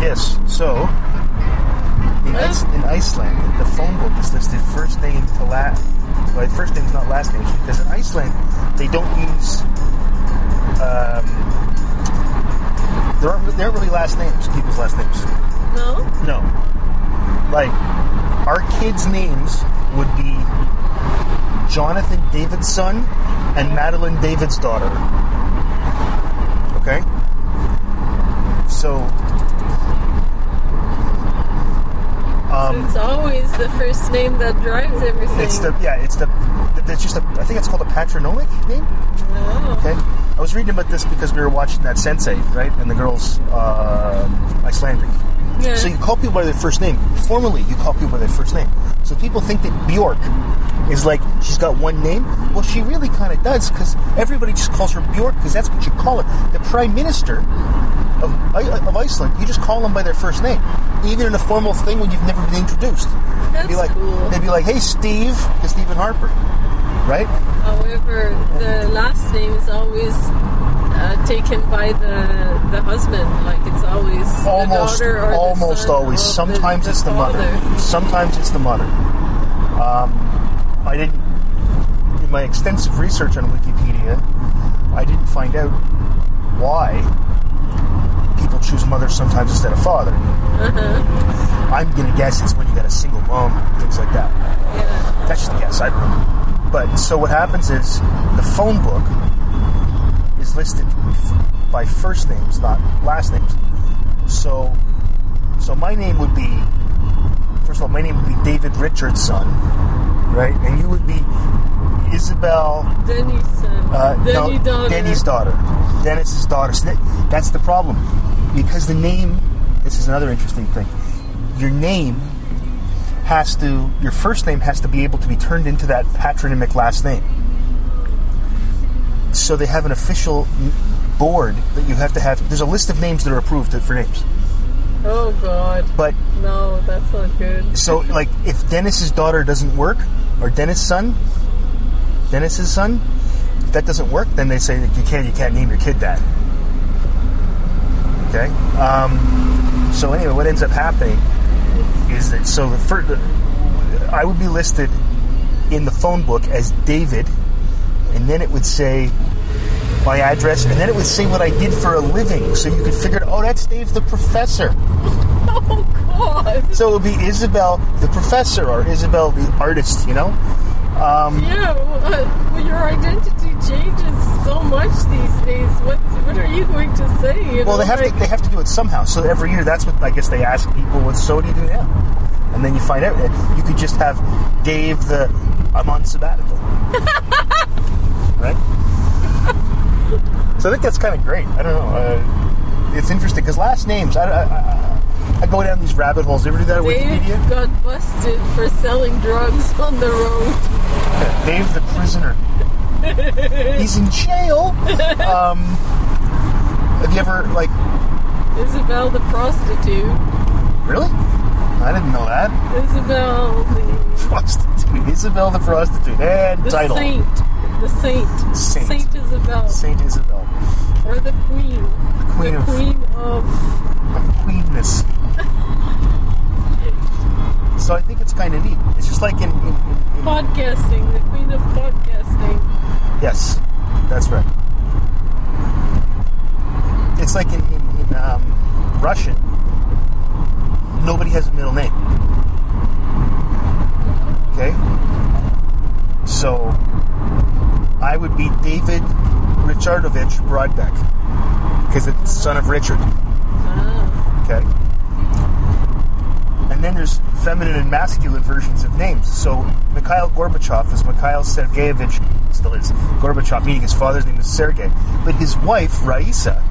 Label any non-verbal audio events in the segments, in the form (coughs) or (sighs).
Yes. So in, Ice, in Iceland, the phone book is listed first name to last. Well, first name's not last name because in Iceland they don't use. Um, there aren't, there aren't really last names, people's last names. No? No. Like, our kids' names would be Jonathan David's son and Madeline David's daughter. Okay? So. Um, it's always the first name that drives everything. it's the, yeah, it's the, it's just a, I think it's called a patronymic name? Oh. Okay. I was reading about this because we were watching that Sense8, right? And the girl's uh, Icelandic. Yeah. So you call people by their first name. Formally, you call people by their first name. So people think that Bjork is like she's got one name. Well, she really kind of does because everybody just calls her Bjork because that's what you call her. The prime minister of, of Iceland, you just call them by their first name, even in a formal thing when you've never been introduced. That's they'd be like, cool. They'd be like, "Hey, Steve," to Stephen Harper, right? However, the last name is always uh, taken by the the husband. Like it's always almost the daughter or almost the always. sometimes the, it's the mother. Sometimes it's the mother. Um, i didn't in my extensive research on wikipedia i didn't find out why people choose mother sometimes instead of father. Uh-huh. i'm gonna guess it's when you got a single mom things like that. Yeah. that's just a guess i don't know. But so what happens is the phone book is listed by first names not last names. So so my name would be first of all my name would be david richardson right? And you would be isabel Denny's son. uh, Denny no, daughter. denny's daughter. Dennis's daughter. So that, that's the problem. Because the name this is another interesting thing. Your name has to your first name has to be able to be turned into that patronymic last name so they have an official board that you have to have there's a list of names that are approved for names Oh God. but No, that's not good. so like if dennis's daughter doesn't work or Dennis's son dennis's son if that doesn't work then they say you can't you can't name your kid that okay um, so anyway what ends up happening is that so the first i would be listed in the phone book as david and then it would say my address and then it would say what i did for a living so you could figure out oh that's dave the professor (laughs) Oh God. so it would be Isabel the professor or Isabel the artist, you know? Um, Yeah. (laughs) Well, well, your identity changes so much these days. What What are you going to say? You well, know, they have like, to they have to do it somehow. So every year, that's what I guess they ask people. What so do you do now? And then you find out you could just have Dave the I'm on sabbatical, (laughs) right? so I think that's kind of great. I don't know. Uh, it's interesting because last names. I, I, I, I go down these rabbit holes. You ever do that at Dave Wikipedia? got busted for selling drugs on the road. Dave the prisoner. He's in jail. Um, have you ever like Isabel the prostitute. really? I didn't know that. Isabel the, Prostitute. Isabel the prostitute. And the title. saint. The saint. Saint. Isabel. Saint Isabel. Or the queen. The Queen the of queen of queenness. So I think it's kind of neat. It's just like in, in, in, in podcasting. The queen of podcasting. yes, that's right. It's like in, in, in um, Russian. Nobody has a middle name. Okay, so I would be David Richardovich Broadbeck because it's son of Richard. Ah. Okay. And then there's feminine and masculine versions of names. So Mikhail Gorbachev is Mikhail Sergeyevich, still is Gorbachev, meaning his father's name is Sergey. But his wife, Raisa,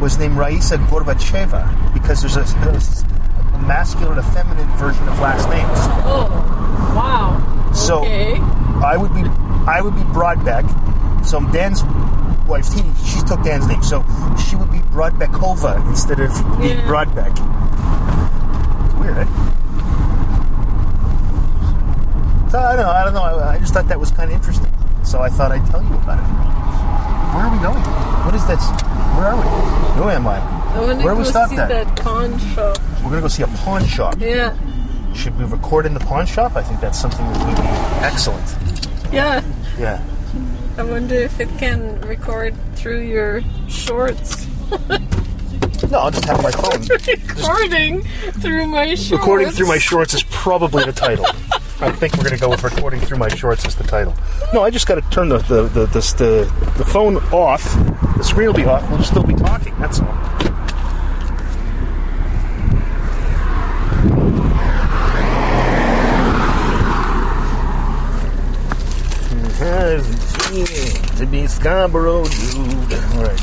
was named Raisa Gorbacheva because there's a, there's a masculine and a feminine version of last names. Oh, wow. So okay. I would be I would be Broadbeck. So Dan's wife, he, she took Dan's name. So she would be Broadbeckova instead of being Yeah. Broadbeck. It's weird, eh? So I don't know. I don't know. I, I just thought that was kind of interesting. So I thought I'd tell you about it. Where are we going? What is this? Where are we? Who am I? I want to Where go we stopped see at? that pawn shop. We're gonna go see a pawn shop. Yeah. Should we record in the pawn shop? I think that's something that would be excellent. Yeah. Yeah. I wonder if it can record through your shorts. (laughs) No, I'll just have my phone. (laughs) Recording through my shorts. recording through my shorts is probably the title. (laughs) I think we're gonna go with recording through my shorts as the title. No, I just got to turn the the, the the the the phone off. The screen will be off. We'll still be talking. That's all. To be Scarborough, dude. All right.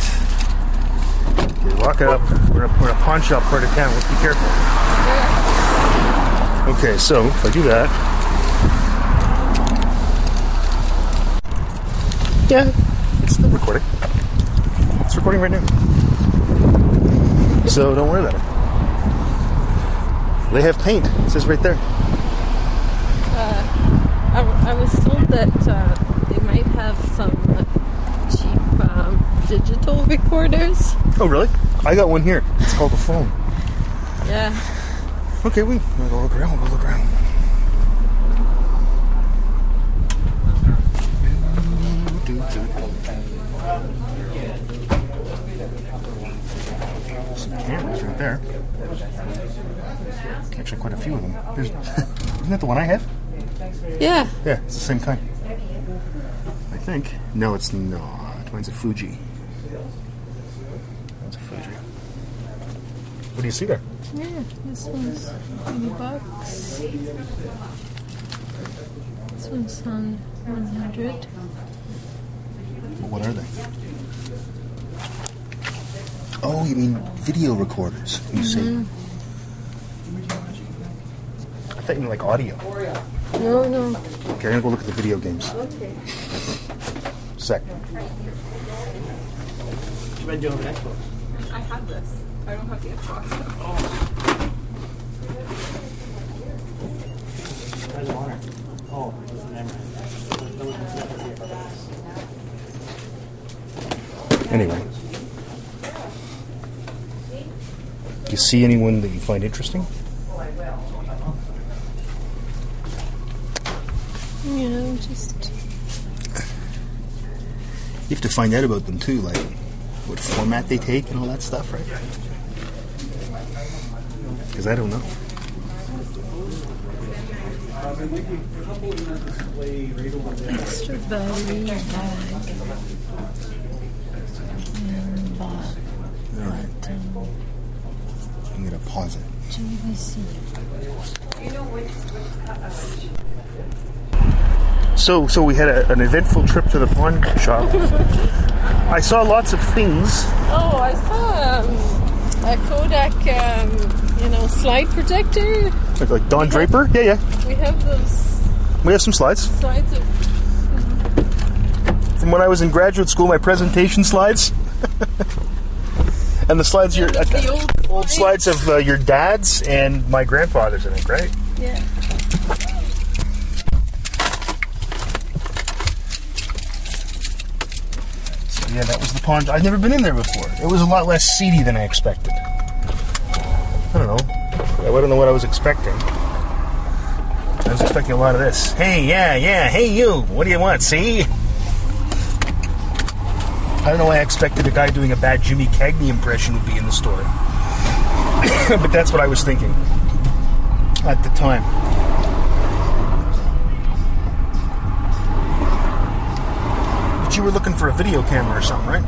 Okay, lock it up. We're gonna, in a pawn shop part of town. Let's be careful. Okay, so if I do that. Yeah, it's still recording. It's recording right now. So don't worry about it. They have paint. It says right there. Uh, I, I was told that uh, might have some cheap um, digital recorders. Oh, really? I got one here. It's called a phone. Yeah. Okay, we we'll go look around. We'll go look around. Some cameras right there. Actually, quite a few of them. There's, (laughs) isn't that the one I have? Yeah. Yeah, it's the same kind. Think. No, it's not. Mine's a Fuji. That's a Fuji. What do you see there? Yeah. This one's 20 bucks. This one's on 100. What are they? Oh, you mean video recorders? You see? Mm-hmm. I thought you meant like audio. No, no. Okay, I'm gonna go look at the video games. Okay. Sec. You've been doing that I have this. I don't have the Xbox. How's your honor? Oh, never mind. That was- the other. Anyway. Do you see anyone that you find interesting? Yeah, just. You have to find out about them too, like what format they take and all that stuff, right? Because I don't know. Extra battery. All right, I'm gonna pause it. So, so we had a, an eventful trip to the pawn shop. I saw lots of things. Oh, I saw um, a Kodak, um, you know, slide projector. Like, like Don Draper. Yeah, yeah. We have those We have some slides slides of. from when I was in graduate school. My presentation slides, (laughs) and the slides your With the old old slides of uh, your dad's and my grandfather's. I think, right? Yeah. Yeah, that was the pond. I'd never been in there before. It was a lot less seedy than I expected. I don't know. I don't know what I was expecting. I was expecting a lot of this. Hey, yeah, yeah. Hey, you. What do you want? See? I don't know why I expected a guy doing a bad Jimmy Cagney impression would be in the store. (coughs) but that's what I was thinking at the time. But you were looking for a video camera or something, right?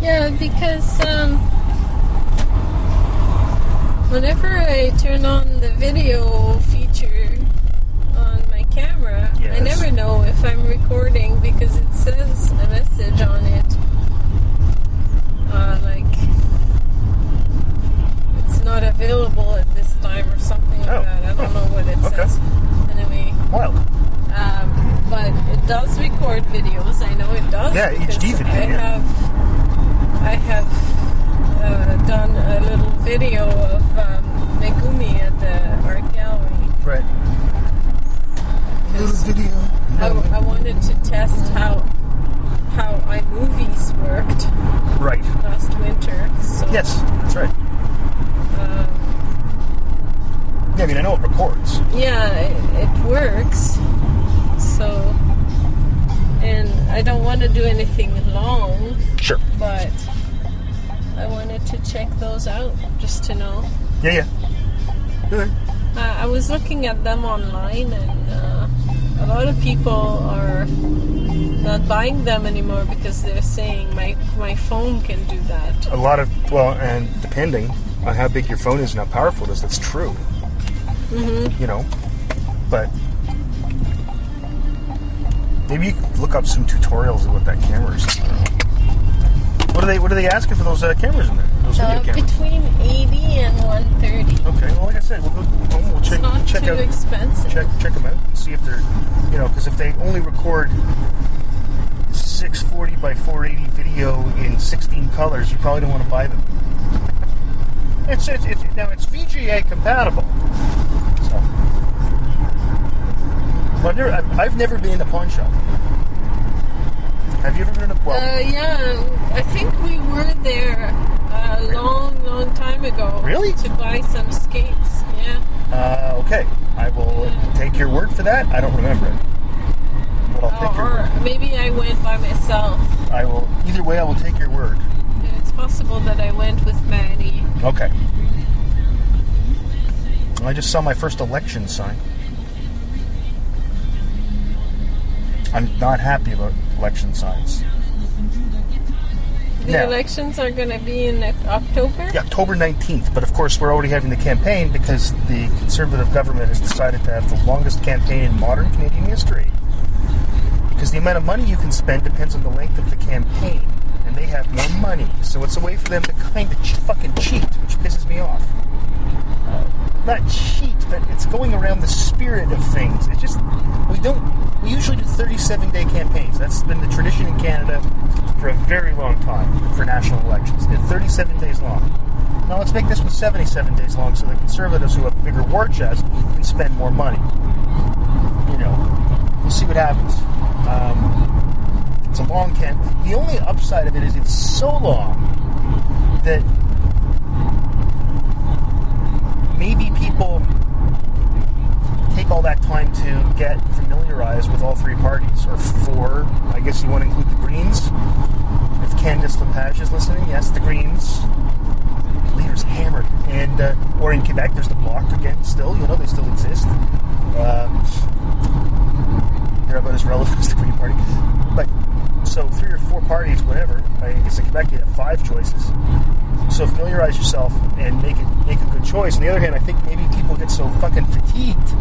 Yeah, because um, whenever I turn on the video feature on my camera, I never know if I'm recording because it says a message on it. Uh, like, it's not available at this time or something like Oh. that. I don't know what it Okay. says. Anyway, Wild. Um, but it does record videos. I know it does. Yeah, because HD video, I yeah. have, I have uh, done a little video of um, Megumi at the art gallery. Right. Little video. I, I wanted to test how how iMovies worked Right. last winter. So, Yes, that's right. um, Yeah, I mean, I know it records. yeah, it, it works. So, and I don't want to do anything long, Sure. but I wanted to check those out just to know. Yeah, yeah. Okay. Uh, I was looking at them online, and uh, a lot of people are not buying them anymore because they're saying my my phone can do that. A lot of, well, and depending on how big your phone is and how powerful it is, that's true. Mm-hmm. You know, but maybe you could look up some tutorials of what that camera is. I don't know. What are they? What are they asking for those uh, cameras in there? Those video Uh, cameras. between 80 and 130. Okay. Well, like I said, we'll go home. We'll check It's not check too out expensive. check check them out and see if they're you know because if they only record 640 by 480 video in 16 colors, you probably don't want to buy them. It's it's, it's now it's VGA compatible. So, well, I've never I've, I've never been in a pawn shop. Have you ever been in a well? Uh, yeah, I think we were there a long, long time ago. Really? To buy some skates. Yeah. Uh, okay, I will take your word for that. I don't remember it, but I'll take your Or, word. maybe I went by myself. I will. Either way, I will take your word. It's possible that I went with Maddie. Okay. I just saw my first election sign. I'm not happy about election signs. The Yeah. elections are going to be in October. Yeah, October 19th, but of course we're already having the campaign because the Conservative government has decided to have the longest campaign in modern Canadian history. Because the amount of money you can spend depends on the length of the campaign, and they have more money, so it's a way for them to kind of ch- fucking cheat, which pisses me off. Not cheat, but it's going around the spirit of things. It's just we don't. We usually do 37 day campaigns. That's been the tradition in Canada for a very long time for national elections. They're 37 days long. Now let's make this one 77 days long, so the conservatives who have a bigger war chest can spend more money. You know, we'll see what happens. Um, it's a long camp. The only upside of it is it's so long that maybe people take all that time to get familiarized with all three parties, or four. I guess you want to include the Greens. If Candice Lepage is listening, yes, the Greens. Leader's hammered, and uh, or in Quebec, there's the Bloc again. Still, you know, they still exist. Uh, they're about as relevant (laughs) as the Green Party, but so three or four parties, whatever. I guess in Quebec you have five choices. So familiarize yourself and make it make a good choice. On the other hand, I think maybe people get so fucking fatigued.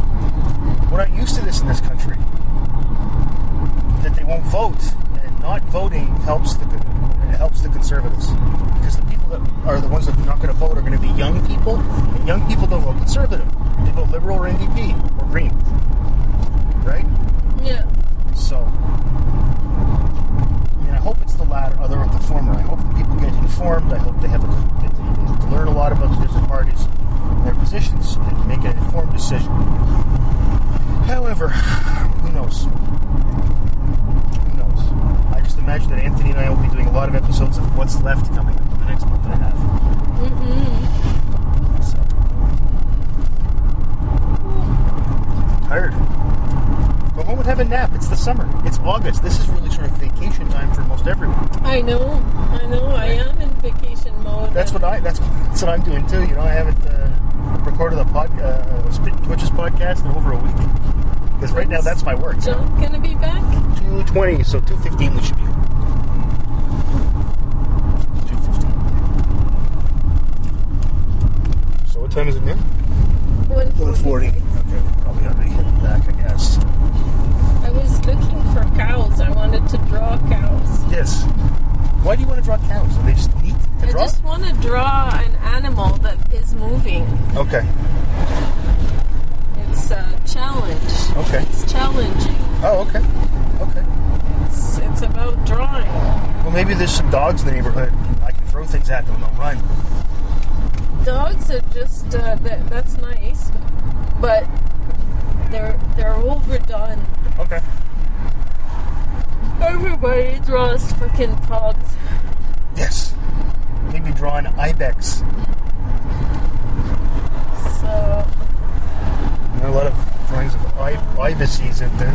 We're not used to this in this country that they won't vote, and not voting helps the helps the conservatives because the people that are the ones that are not going to vote are going to be young people, and young people don't vote conservative. They vote liberal or NDP or Green, right? Yeah. So, I mean, I hope it's the latter, other the former. I hope people get informed. I hope they have a, they, they, they learn a lot about the different parties, and their positions, and make an informed decision. However, who knows? Who knows? I just imagine that Anthony and I will be doing a lot of episodes of What's Left coming up in the next month and a half. Mm-hmm. So. Tired. Go home and have a nap. It's the summer. It's August. This is really sort of vacation time for most everyone. I know. I know. I am in vacation mode. That's what I. That's, that's what I'm doing too. You know, I haven't uh, recorded a pod, uh, Twitches podcast in over a week because right now that's my work. John gonna be back? Two twenty, so two fifteen we should be. Two fifteen. So what time is it now? One forty. Okay, probably to be heading back, I guess. I was looking for cows. I wanted to draw cows. Yes. Why do you want to draw cows? Are they just I draw? just want to draw an animal that is moving. Okay. It's a challenge. Okay. It's challenging. Oh, okay. Okay. It's, it's about drawing. Well, maybe there's some dogs in the neighborhood. I can throw things at them and they'll run. Dogs are just uh, that, that's nice, but they're they're overdone. Okay. Everybody draws freaking dogs. Yes. Drawn ibex. So There are a lot of drawings of I- ibises out there.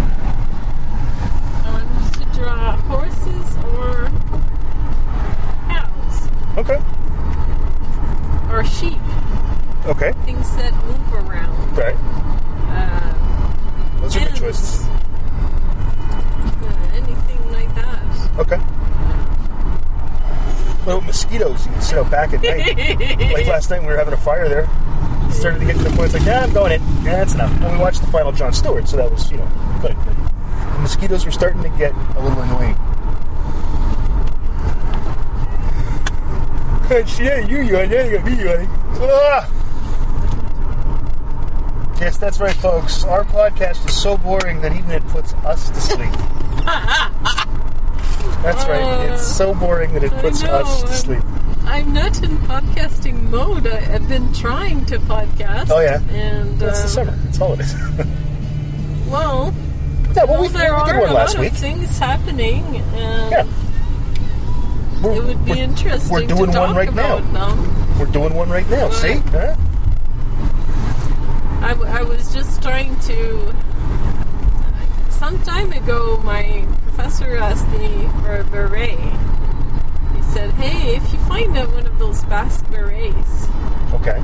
I wanted to draw horses or cows Okay. or sheep, Okay. things that move around. Right. Um, Those are good hens, choices. uh, anything like that. Okay. Well, mosquitoes, you out back at night. like last night, we were having a fire there. Started to get to the point, it's like, yeah, I'm going in. Yeah, that's enough. And we watched the final Jon Stewart, so that was, you know, good. But the mosquitoes were starting to get a little annoying. yeah, you yawn, yeah, you got me yawning. Ah! Yes, that's right, folks. Our podcast is so boring that even it puts us to sleep. (laughs) That's right. It's so boring that it puts us to sleep. I'm not in podcasting mode. I, I've been trying to podcast. Oh, yeah? and It's the um, summer. That's all it is. Well, (laughs) yeah, well, well, we, there we are did a one last lot week. of things happening, and Yeah. We're, it would be interesting We're doing to talk one right now. them. We're doing one right now. What? See? Huh? I, w- I was just trying to. Some time ago, my professor asked me for a beret. Said, "Hey, if you find out one of those Basque berets, Okay.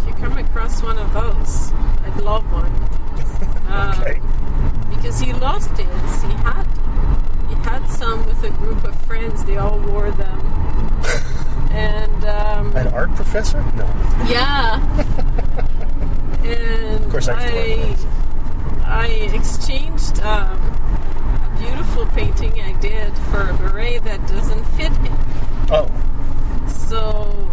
if you come across one of those, I'd love one." (laughs) Um, Okay. because he lost his. He had he had some with a group of friends. They all wore them, (laughs) and um, An art professor? No. yeah. (laughs) and Of course, I used to wear I. I exchanged um, beautiful painting I did for a beret that doesn't fit him. Oh. So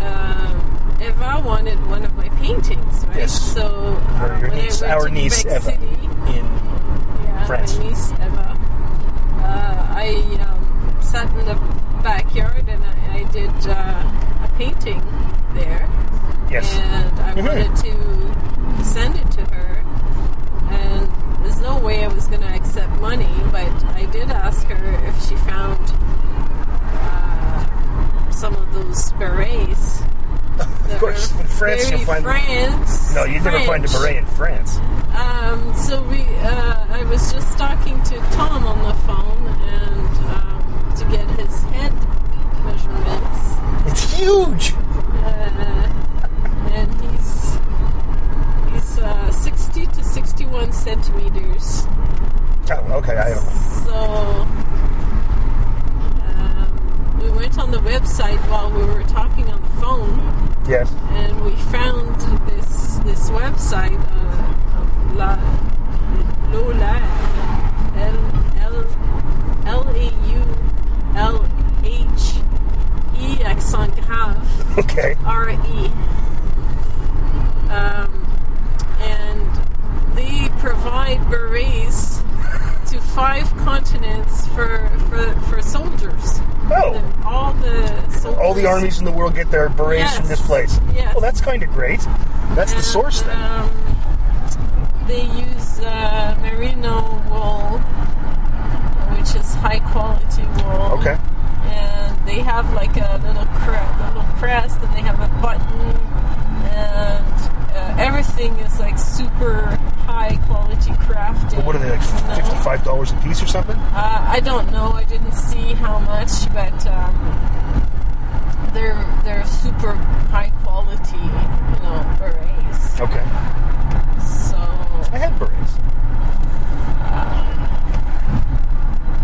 um, Eva wanted one of my paintings, right? Yes. So uh, Your- your when I niece- went our to niece, Quebec Eva. City, In yeah, France. my niece Eva. Uh, I um, sat in the backyard and I, I did uh, a painting there, yes. and I Mhm. wanted to send it to her. No way I was going to accept money, but I did ask her if she found uh, some of those berets. Of course, in France you'll find. France. No, you'd never find a beret in France. Um, so we, uh, I was just talking to Tom on the phone and um, to get his head measurements, It's huge. uh, and he's 60 to 61 centimeters. Oh, okay. I don't know. So um, we went on the website while we were talking on the phone. Yes. and we found this this website uh, of La Lola L L L A U L H E accent grave (laughs) Okay. R E um, provide berets to five continents for for, for soldiers. Oh. The- all the soldiers. All the armies in the world get their berets from this place. Yes. Well, that's kind of great. That's the source then. Um, they use uh, merino wool, which is high quality wool. Okay. And they have like a little cre- little crest, and they have a button, and everything is like super high quality crafted. What are they like? Fifty-five dollars a piece or something? Uh, I don't know. I didn't see how much, but um, they're they're super high quality, you know, berets. Okay. So I had berets.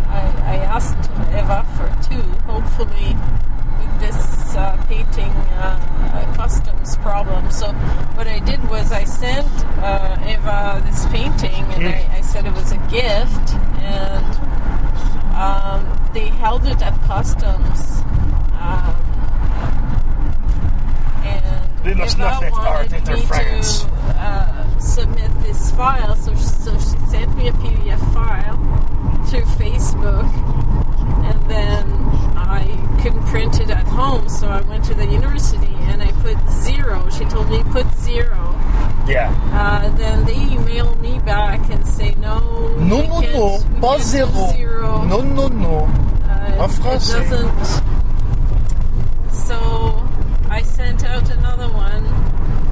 I, I asked Eva for two. Hopefully, with this uh, painting uh, customs problem. So what I did was I sent uh, Eva this painting, and Mm. I, I said it was a gift, and um, they held it at customs. Um, We must not let art wanted enter me France. to uh, submit this file, so she, so she sent me a PDF file through Facebook, and then I couldn't print it at home, so I went to the university and I put zero. She told me put zero. Yeah. Uh, then they email me back and say no. No, no, no. Pas zéro. zero. No, no, no. Uh, En it I sent out another one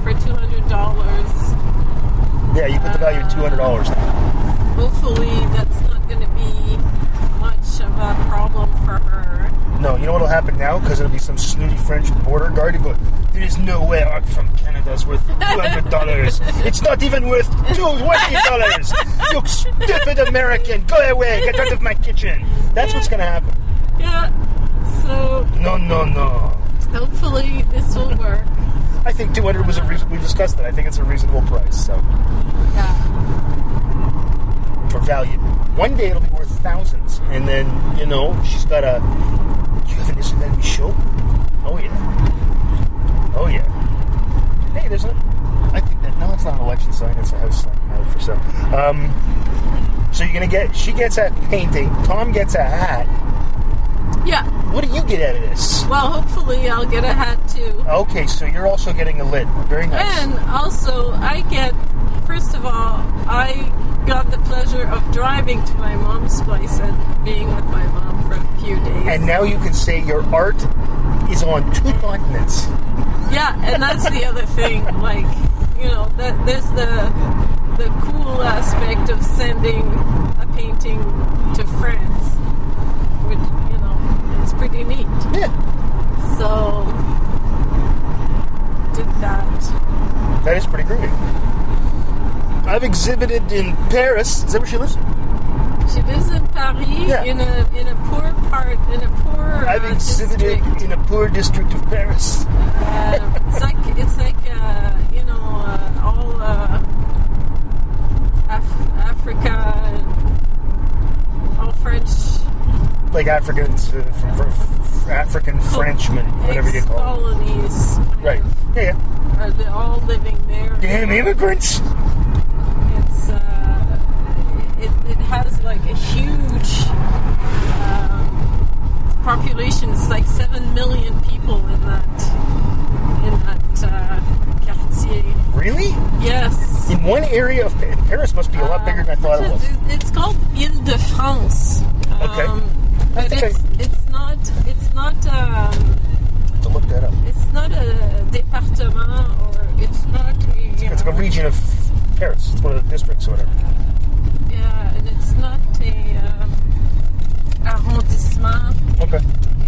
for $200. Yeah, you put the value at $200. Hopefully, that's not going to be much of a problem for her. No, you know what'll happen now? Because it'll be some snooty French border guard who goes, There's no way I'm from Canada's worth $200. it's not even worth $220. you stupid American. Go away. Get out of my kitchen. That's yeah. what's going to happen. Yeah. So. No, no, no hopefully this will work. I think two hundred was a reason. We discussed that. I think it's a reasonable price. So Yeah. for value, one day it'll be worth thousands, and then you know she's got a. You have an Isabelle show? Oh yeah. Oh yeah. Hey, there's a. I think that no, it's not an election sign. It's a house sign out for sale. Um, so you're gonna get. She gets a painting. Tom gets a hat. Yeah. What do you get out of this? Well, hopefully I'll get a hat too. Okay, so you're also getting a lid. Very nice. And also, I get, first of all, I got the pleasure of driving to my mom's place and being with my mom for a few days. And now you can say your art is on two continents. yeah, and that's the other (laughs) thing. Like, you know, that there's the the cool aspect of sending a painting to France, which you know, it's pretty neat. Yeah. So, did that. That is pretty groovy. I've exhibited in Paris. Is that where she lives? She lives in Paris Yeah. in a in a poor part in a poor I've uh, exhibited district. in a poor district of Paris. Uh, it's like it's like uh, you know uh, all uh, Af- Africa, all French Like Africans, uh, from, from, African Frenchmen, whatever you call them. colonies. Right. Yeah, yeah. Are they all living there? Damn immigrants. It's uh, it, it has like a huge um, population. It's like seven million people in that in that uh, quartier. Really? Yes. In one area of Paris must be a lot bigger than I thought it was. It's, called Ile de France. Okay. Um, but think it's, it's not it's not um, To look that up. it's not a département or it's not you It's like a region of Paris. It's one of the districts or whatever. yeah and it's not a um, arrondissement Okay.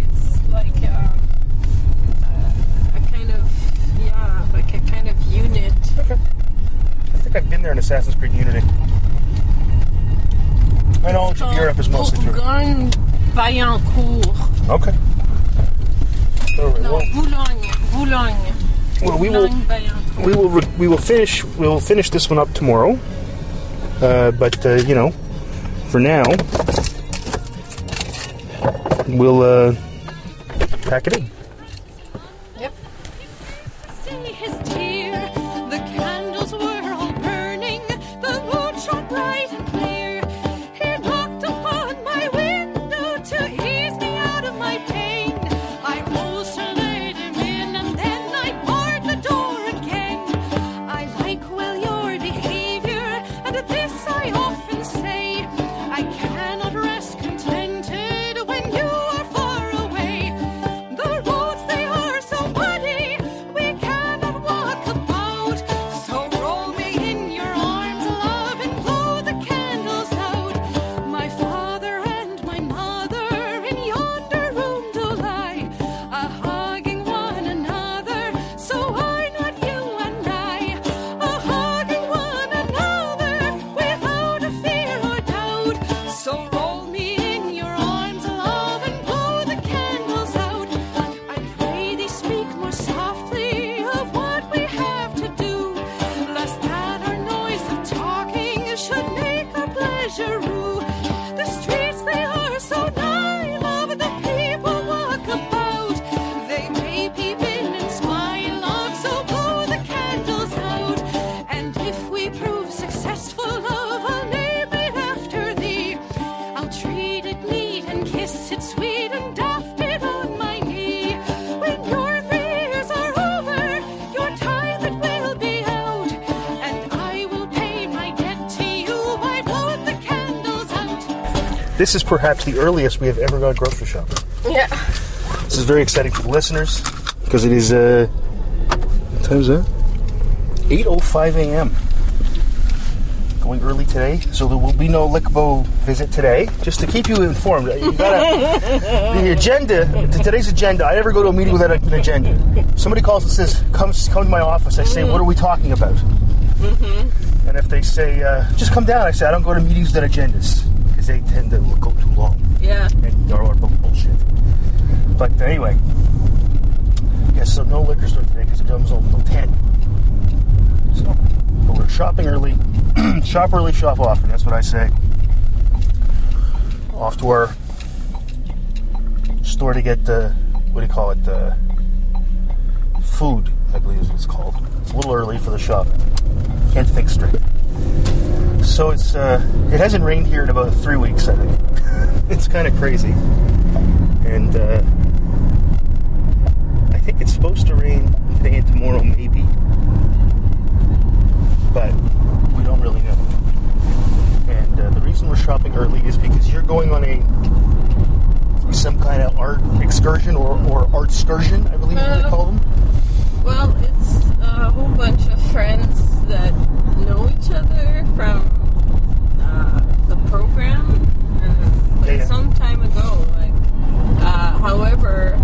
it's like um, a, a kind of yeah like a kind of unit Okay. I think I've been there in Assassin's Creed Unity. My knowledge of Europe is mostly through. Bourgogne Vaillancourt Okay. All right, no well, Boulogne Boulogne well, we will we will re- we will finish we will finish this one up tomorrow. Uh, but uh, you know, for now, we'll uh, pack it in. This is perhaps the earliest we have ever gone grocery shopping. Yeah. This is very exciting for the listeners because it is uh, what time is that? 8:05 a.m. going early today, so there will be no Lickbo visit today. Just to keep you informed, you gotta, (laughs) the agenda, today's agenda. I never go to a meeting without an agenda. Somebody calls and says, "Come, come to my office." I say, "What are we talking about?" And if they say, uh, "Just come down," I say, "I don't go to meetings without agendas because they tend to go too long Yeah. and they're all bullshit." But anyway, yes. So no liquor store today because it comes open until ten. So, but we're shopping early. (clears throat) shop early, shop often. That's what I say. Off to our store to get the what do you call it? The food, I believe is what it's called. It's a little early for the shop. Can't think straight. So it's uh, it hasn't rained here in about three weeks. I think (laughs) it's kind of crazy, and uh, I think it's supposed to rain today and tomorrow, maybe but we don't really know. And uh, the reason we're shopping early is because you're going on a some kind of art excursion or, or art excursion, I believe they call them. Well, it's a whole bunch of friends that know each other from uh, the program uh, like Yeah, some time ago. Like, uh, however,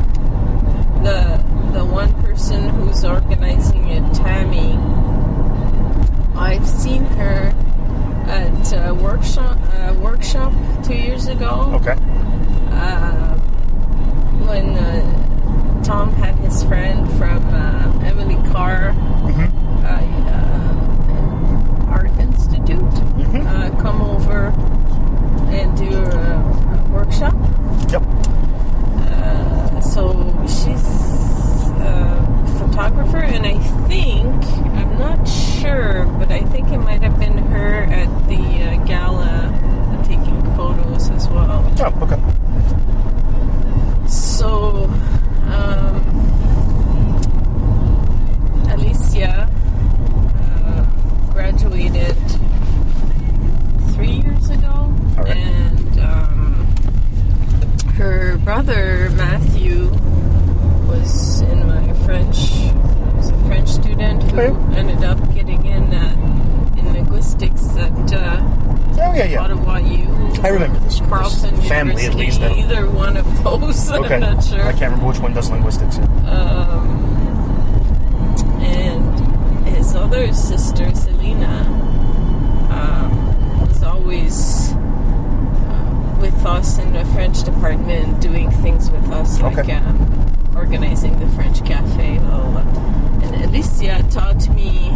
the the one person who's organizing it, Tammy, I've seen her at a workshop uh, workshop two years ago Okay. uh, when uh, Tom had his friend from uh, Emily Carr Mm-hmm. uh, uh, Art Institute Mhm. uh, come over and do a, a workshop. Yep. Uh, so she's a photographer, and I think I'm not sure, but I think it might have been her at the uh, gala taking photos as well. Oh, okay. So, um, Alicia uh, graduated three years ago, All right. and um, her brother Matthew was in my French. Was a French student who Okay. ended up getting in uh, in linguistics at uh, Oh yeah, yeah. Ottawa U. I remember this. this Carleton family at least. University, Either one of those. Okay. I'm not sure. I can't remember which one does linguistics. Um, and his other sister, Selena, um, was always uh, with us in the French department, doing things with us, like Okay. um, organizing the French cafe. Alicia taught me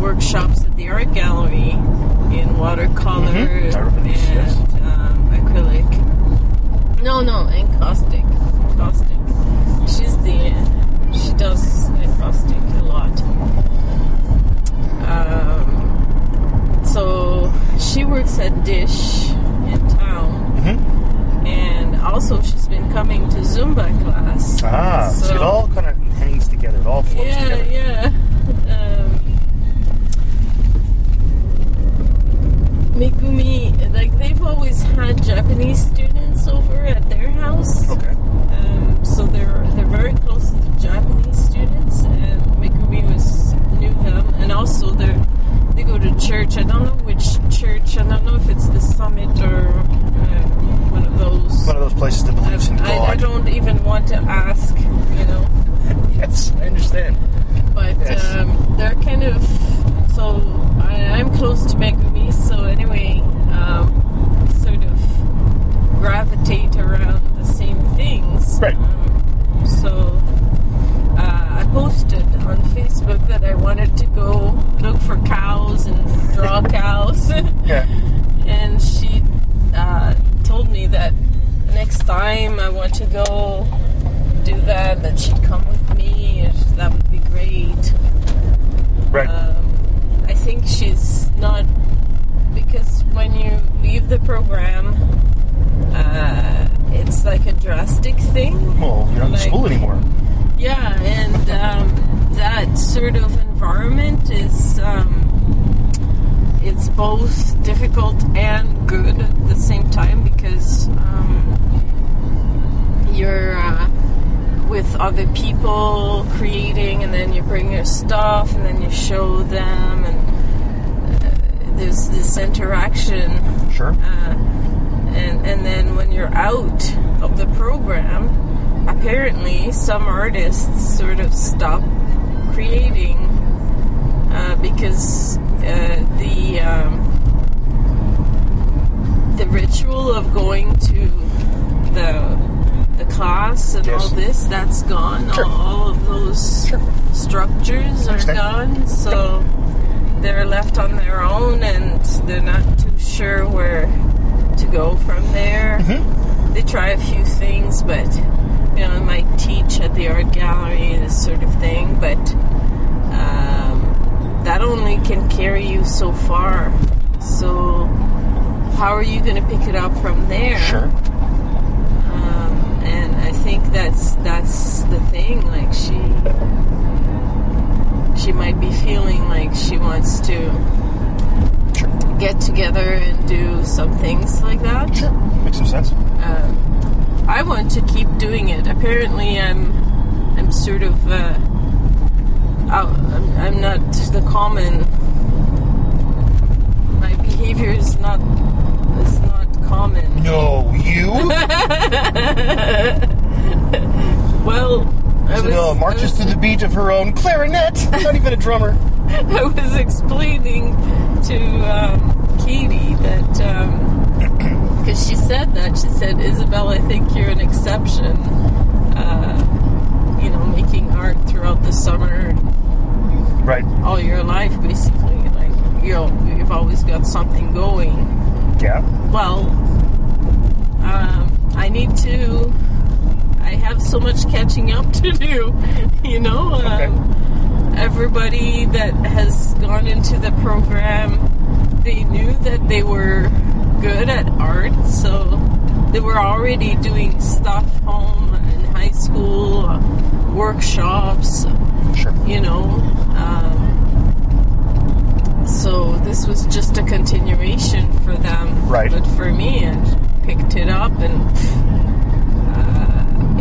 workshops at the art gallery in watercolor Mhm. This, and yes. um, acrylic. No, no, encaustic. Encaustic. She's the she does encaustic a lot. Um, so she works at Dish in town, Mm-hmm. and also she's been coming to Zumba class. Ah, so, it all kind of hangs together. It all flows yeah. Creating, and then you bring your stuff, and then you show them, and uh, there's this interaction Sure. uh, and and then when you're out of the program, apparently some artists sort of stop creating uh, because uh, the um, the ritual of going to the the class and Yes. all this that's gone. Sure. All, all of those Sure. Structures are gone. So they're left on their own and they're not too sure where to go from there. Mm-hmm. They try a few things, but you know, might teach at the art gallery, this sort of thing, but um, that only can carry you so far. So, how are you going to pick it up from there? Sure. Um, and I think that's that's the thing. Like she, she might be feeling like she wants to Sure. get together and do some things like that. Sure. Makes some sense. Um, I want to keep doing it. Apparently, I'm I'm sort of uh, I'm, I'm not the common. My behavior is not is not common. No, you. (laughs) Well, I was, Zanilla I marches was- to the beat of her own clarinet. (laughs) Not even a drummer. (laughs) I was explaining to um, Katie that because she said that she said Isabel, I think you're an exception. Uh, you know, making art throughout the summer, Right. all your life, basically. Like you know, you've always got something going. Yeah. Well, um, I need to. I have so much catching up to do. (laughs) You know. Okay. Um, everybody that has gone into the program, they knew that they were good at art, so they were already doing stuff home in high school, uh, workshops, Sure. you know. Um, so this was just a continuation for them. Right. But for me, I picked it up and,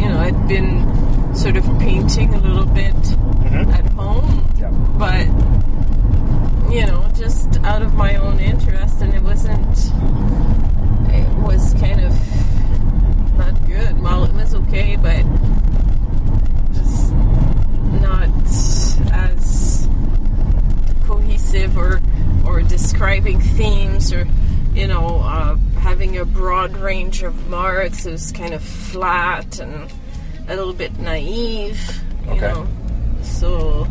you know, I'd been sort of painting a little bit Mhm. at home, Yeah. but, you know, just out of my own interest, and it wasn't, it was kind of not good. Well, it was okay, but just not as cohesive or or describing themes or you know uh, having a broad range of marks. It was kind of flat and a little bit naive, you Okay. know. So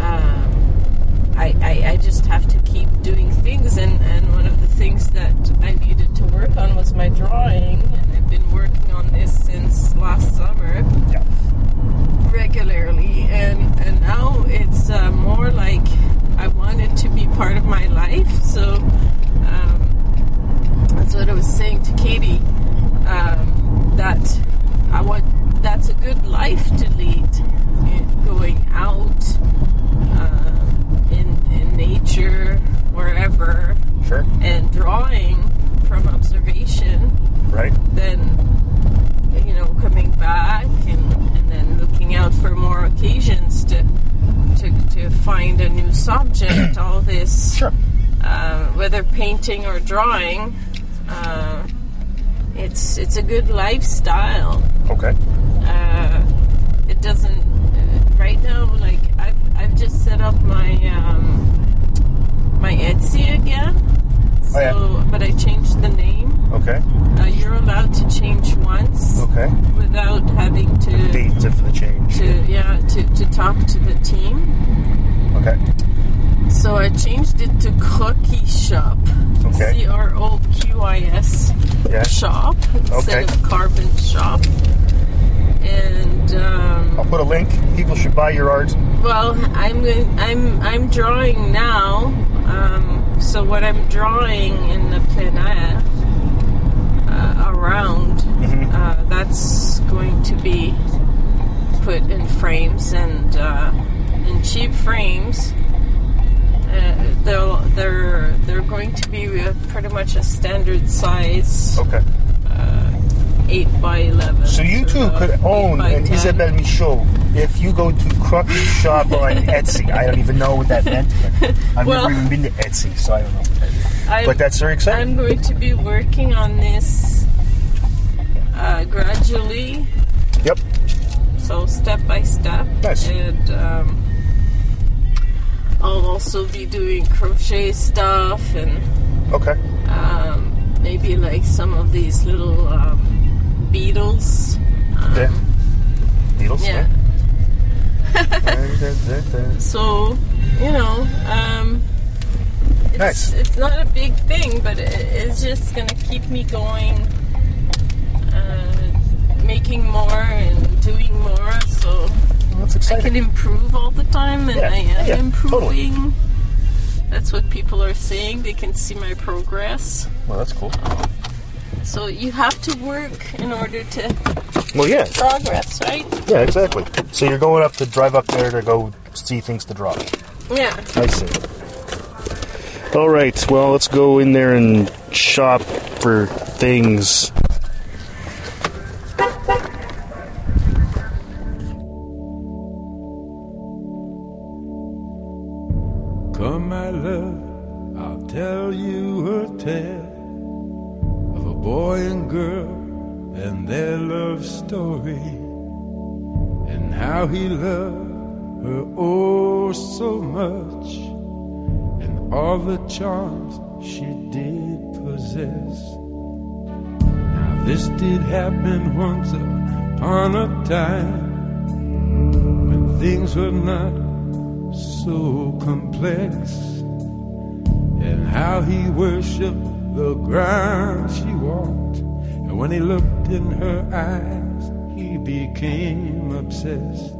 um, I, I I just have to keep doing things, and and one of the things that I needed to work on was my drawing, and I've been working on this since last summer Yeah. regularly and and now it's uh, more like I want it to be part of my life so um, that's what I was saying to Katie um, that I want that's a good life to lead going out uh, in, in nature wherever Sure. and drawing from observation Right. then you know coming back and, and then looking out for more occasions to to, to find a new subject all this Sure. Uh, whether painting or drawing uh, it's it's a good lifestyle Okay. uh, it doesn't uh, right now like I've, I've just set up my um, my Etsy again so Oh, yeah. but I changed the name Okay. uh, you're allowed to change once Okay. without having to, Date of the change. to yeah to, to talk to the team. Okay. So I changed it to Croquis Shop. Okay. C R O Q I S Yeah. shop instead Okay. of Carbon Shop. And I'll um, put a link. People should buy your art. well, I'm I'm I'm drawing now. Um, so what I'm drawing in the plein air uh, around, Mm-hmm. uh, that's going to be put in frames and uh, in cheap frames. Uh, they'll, they're they're going to be uh, pretty much a standard size Okay. eight by eleven. So you two about could own an 10. Isabelle Michaud if you go to Crook Shop on (laughs) Etsy. I don't even know what that meant. But I've Well- never even been to Etsy, so I don't know. I'm- But that's very exciting. I'm going to be working on this uh, gradually, Yep. so step by step. Nice. And um, I'll also be doing crochet stuff and Okay. um, maybe like some of these little um, beetles. Needles. Yeah. yeah. (laughs) (laughs) So, you know, um, it's, Nice. it's not a big thing, but it, it's just going to keep me going, uh, making more and doing more. So That's I can improve all the time, and Yeah, I am yeah, improving. That's what people are saying. They can see my progress. Well, that's cool. So you have to work in order to Well, yeah. progress, right? Yeah, exactly. So you're going up to drive up there to go see things to drop. Yeah. I see. All right. Well, let's go in there and shop for things. He loved her oh so much, and all the charms she did possess. Now, this did happen once upon a time when things were not so complex and how he worshiped the ground she walked and when he looked in her eyes he became obsessed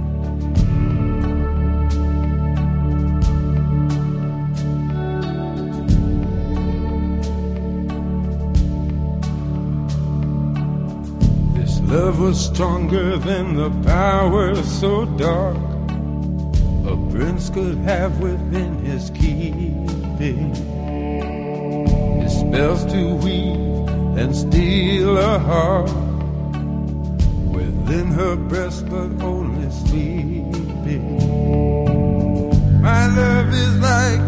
Love was stronger than the power so dark a prince could have within his keeping. His spells to weave and steal a heart within her breast, but only sleeping. My love is like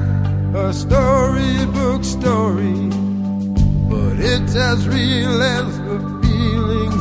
a storybook story, but it's as real as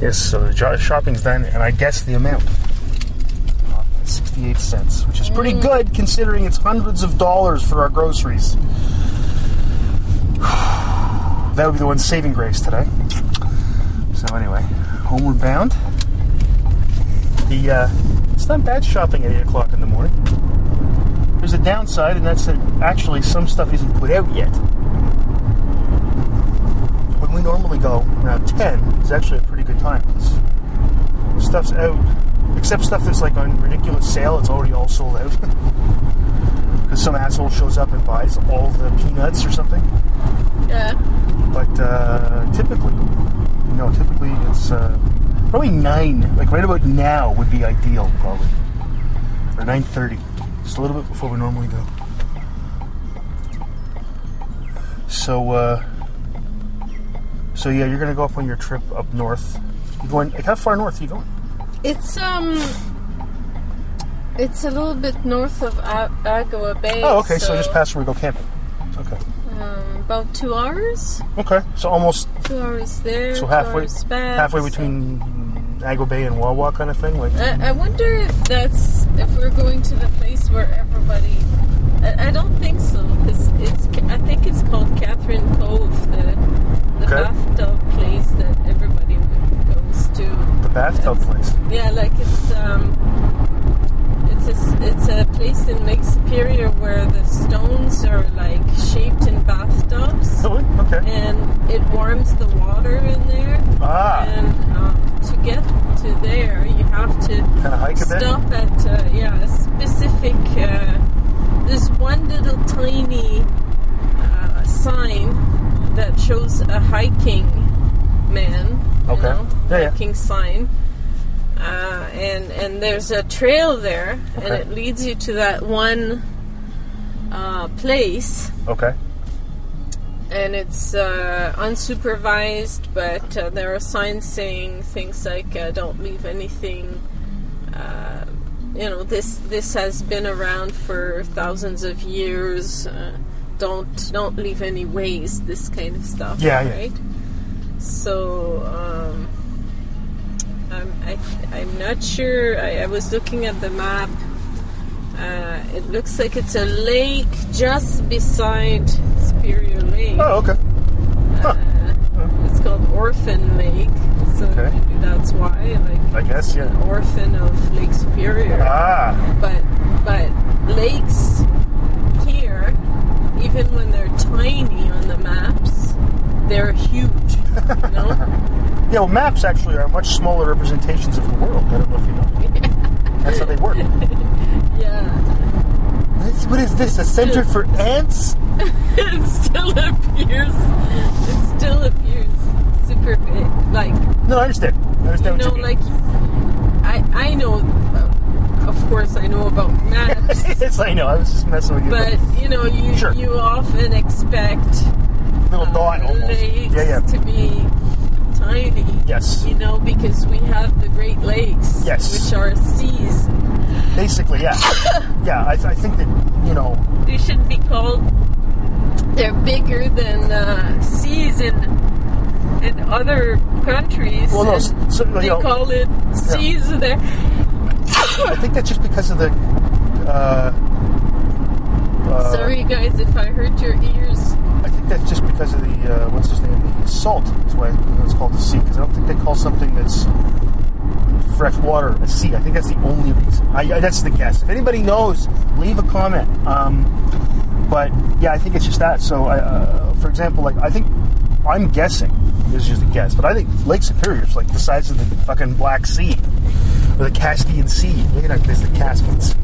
Yes, so the shopping's done, and I guess the amount. 68 cents, which is pretty good considering it's hundreds of dollars for our groceries. (sighs) that would be the one saving grace today. So, anyway, homeward bound. The uh, It's not bad shopping at 8 o'clock in the morning. There's a downside, and that's that actually some stuff isn't put out yet. When we normally go around 10, is actually a pretty Stuff's out, except stuff that's like on ridiculous sale, it's already all sold out. (laughs) Because some asshole shows up and buys all the peanuts or something. Yeah. But uh, typically, no, typically it's uh, probably 9, like right about now would be ideal, probably. Or 9.30, just a little bit before we normally go. So, uh, so yeah, you're gonna go up on your trip up north. You going? Like, how far north are you going? It's um, it's a little bit north of A- Agawa Bay. Oh, okay. So, just past where we go camping. Okay. um, about two hours. Okay. So almost Two hours there. so two halfway hours back, halfway so- between Agawa Bay and Wawa kind of thing. Like I, I wonder if that's if we're going to the place where everybody. I, I don't think so because it's. I think it's called Katherine Cove, the the Okay. bathtub place that to. the bathtub place. Yeah, like it's um, it's a it's a place in Lake Superior where the stones are like shaped in bathtubs, Really? Okay. and it warms the water in there. Ah. And um, to get to there, you have to Kinda hike a bit? stop at uh, yeah a specific. Uh, there's one little tiny uh, sign that shows a hiking man. You Okay. know, Yeah, yeah. hiking sign. Uh, and and there's a trail there, and it leads you to that one uh, place Okay. and it's uh, unsupervised, but uh, there are signs saying things like uh, "Don't leave anything." Uh, you know, this this has been around for thousands of years. Uh, don't don't leave any waste. This kind of stuff. Yeah, yeah. So um, I'm I, I'm not sure. I, I was looking at the map. Uh, it looks like it's a lake just beside Superior Lake. Oh, okay. It's called Orphan Lake, so Okay. maybe that's why. Like I guess yeah. orphan of Lake Superior. Ah. But but lakes here, even when they're tiny on the maps, they're huge. You know? (laughs) Yeah, well, maps actually are much smaller representations of the world. I don't know if you know. (laughs) That's how they work. (laughs) yeah. What is this? A center for ants? it still appears. It still appears super big. Like No, I understand. I understand you know, you like I I know. Uh, of course, I know about maps. yes, I know. I was just messing with you. But you know, you Sure. you often expect little dot almost. lakes Yeah, yeah. to be tiny. Yes. You know, because we have the Great Lakes, Yes. which are seas. Basically, yeah. (laughs) yeah, I, I think that, you know, They should be called. They're bigger than uh, seas in in other countries. well, no, so, they know, call it seas there. I think that's just because of the. Uh, (laughs) uh, Sorry, guys, if I hurt your ears. Think that's just because of the uh, what's his name, the salt is why it's called the sea. Because I don't think they call something that's fresh water a sea. I think that's the only reason. I, I, that's the guess. If anybody knows, leave a comment. Um, but yeah, I think it's just that. So, I, uh, for example, like I think I'm guessing this is just a guess, but I think Lake Superior is like the size of the fucking Black Sea or the Caspian Sea. Look at that, there's the Caspian Sea.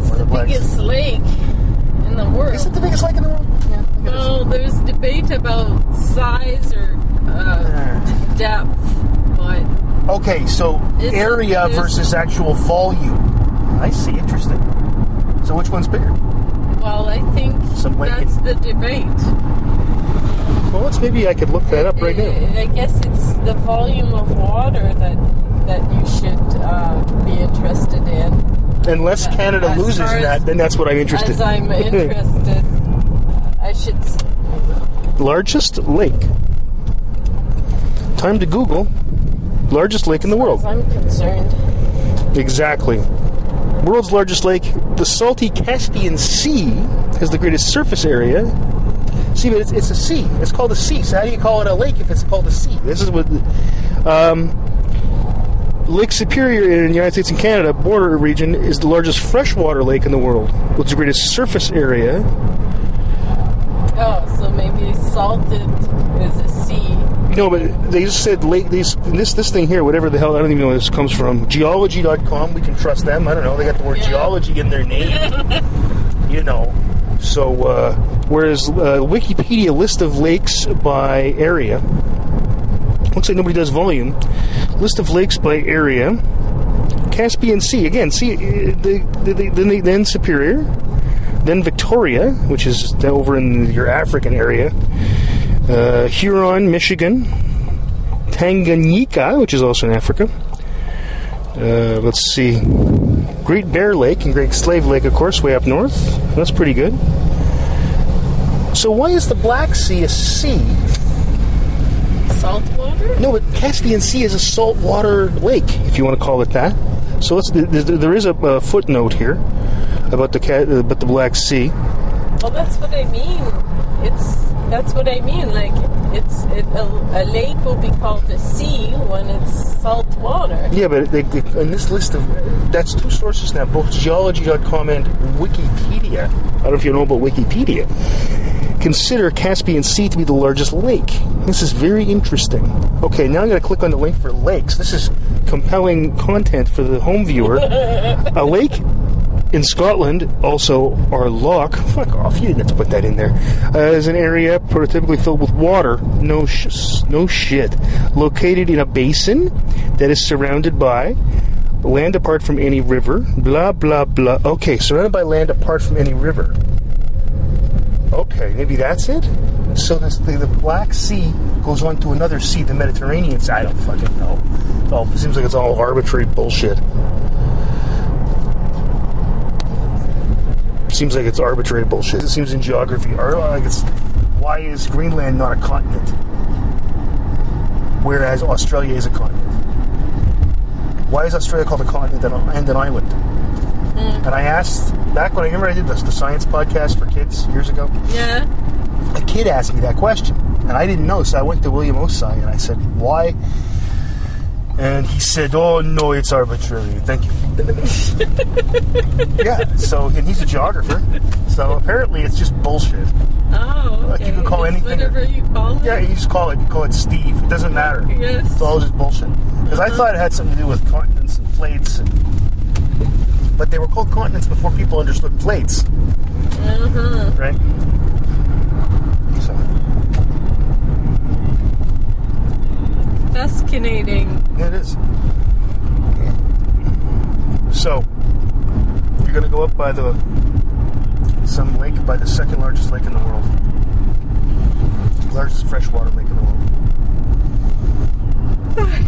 It's the Sea. biggest lake in the world. Is it the biggest lake in the world? Yeah, I think it is. Well, there's debate about size or uh, depth, but Okay, so It's- area it's- versus actual volume. I see. Interesting. So which one's bigger? well, I think Some that's in- the debate. Well, let's maybe I could look that up right now. I I guess it's the volume of water that that you should uh, be interested in. Unless Canada As loses far in as- that, then that's what I'm interested. As I'm (laughs) interested, I should. Largest lake. Time to Google. Largest lake in the world. I'm concerned. Exactly. World's largest lake, the salty Caspian Sea, has the greatest surface area. See, but it's, it's a sea. It's called a sea. So how do you call it a lake if it's called a sea? This is what. Um, lake Superior in the United States and Canada border region is the largest freshwater lake in the world, with the greatest surface area. Oh, so maybe salted is a sea. No, but they just said lake. These this this thing here, whatever the hell, I don't even know where this comes from. Geology.com. We can trust them. I don't know. They got the word Yeah. geology in their name. (laughs) you know. So uh, whereas uh, Wikipedia list of lakes by area looks like nobody does volume. List of lakes by area. Caspian Sea again. See uh, the, the, the, then then Superior, then Victoria, which is over in your African area. Uh, Huron, Michigan, Tanganyika, which is also in Africa. Uh, let's see, Great Bear Lake and Great Slave Lake, of course, way up north. That's pretty good. So why is the Black Sea a sea? Salt water? No, but Caspian Sea is a saltwater lake, if you want to call it that. So let's, there is a, a footnote here about the about the Black Sea. Well, that's what I mean. It's that's what I mean. Like it's it, a, a lake will be called a sea when it's salt water. Yeah, but they, they, in this list of that's two sources now, both geology.com and Wikipedia. I don't know if you know about Wikipedia. Consider Caspian Sea to be the largest lake. This is very interesting. Okay, now I'm going to click on the link for lakes. This is compelling content for the home viewer. (laughs) A lake in Scotland, also our loch. Fuck off! You didn't have to put that in there. Uh, is an area prototypically filled with water. No, sh- no shit. Located in a basin that is surrounded by land apart from any river. Blah blah blah. Okay, surrounded by land apart from any river. Okay, maybe that's it. So this, the, the Black Sea goes on to another sea, the Mediterranean. I don't fucking know. Oh, it seems like it's all arbitrary bullshit. Seems like it's arbitrary bullshit. It seems in geography, or like it's why is Greenland not a continent, whereas Australia is a continent? Why is Australia called a continent and, an island? Hmm. And I asked back when I remember I did this the science podcast for kids years ago. Yeah. A kid asked me that question, and I didn't know, so I went to William Osai and I said, "Why?" And he said, "Oh no, it's arbitrary. Thank you." (laughs) yeah. So and he's a geographer, so apparently it's just bullshit. Oh, Like, you could call It's anything- whatever you call it. Yeah, you just call it. You call it Steve. It doesn't matter. Yes. It's all just bullshit. Because I thought it had something to do with continents and plates, and but they were called continents before people understood plates, Uh-huh. right? So Fascinating. it is. So you're gonna go up by the some lake by the second largest lake in the world, largest freshwater lake in the world.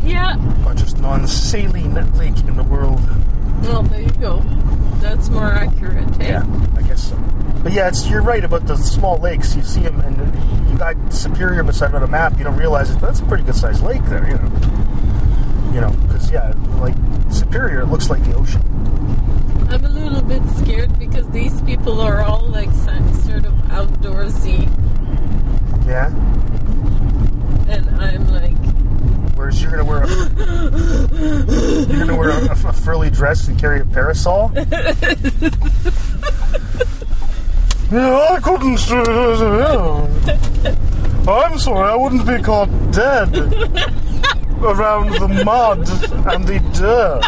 (sighs) Yeah. largest non-saline lake in the world. Well, there you go. That's more accurate. eh? Yeah, I guess so. But yeah, it's you're right about the small lakes. You see them, and you got Superior beside on a map. You don't realize it. That's a pretty good sized lake there. You know, you know, because yeah, like Superior, it looks like the ocean. I'm a little bit scared because these people are all like some sort of outdoorsy, Yeah. and I'm like, Whereas you're gonna wear a you're gonna wear a, a furry dress and carry a parasol. (laughs) yeah, I couldn't. uh, I'm sorry, I wouldn't be caught dead (laughs) around the mud and the dirt.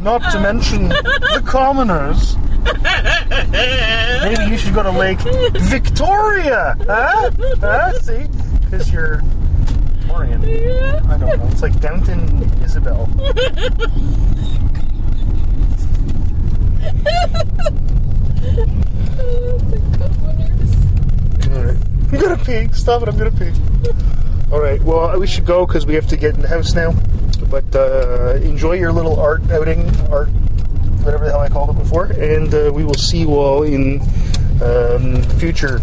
Not to mention the commoners. Maybe you should go to Lake Victoria, huh? Huh? See, because you're Victorian. I don't know. It's like Downton Isabel. (laughs) Alright. I'm gonna pee. Stop it. I'm gonna pee. Alright. Well, we should go because we have to get in the house now. But uh, enjoy your little art outing, art, whatever the hell I called it before, and uh, we will see you all in um, future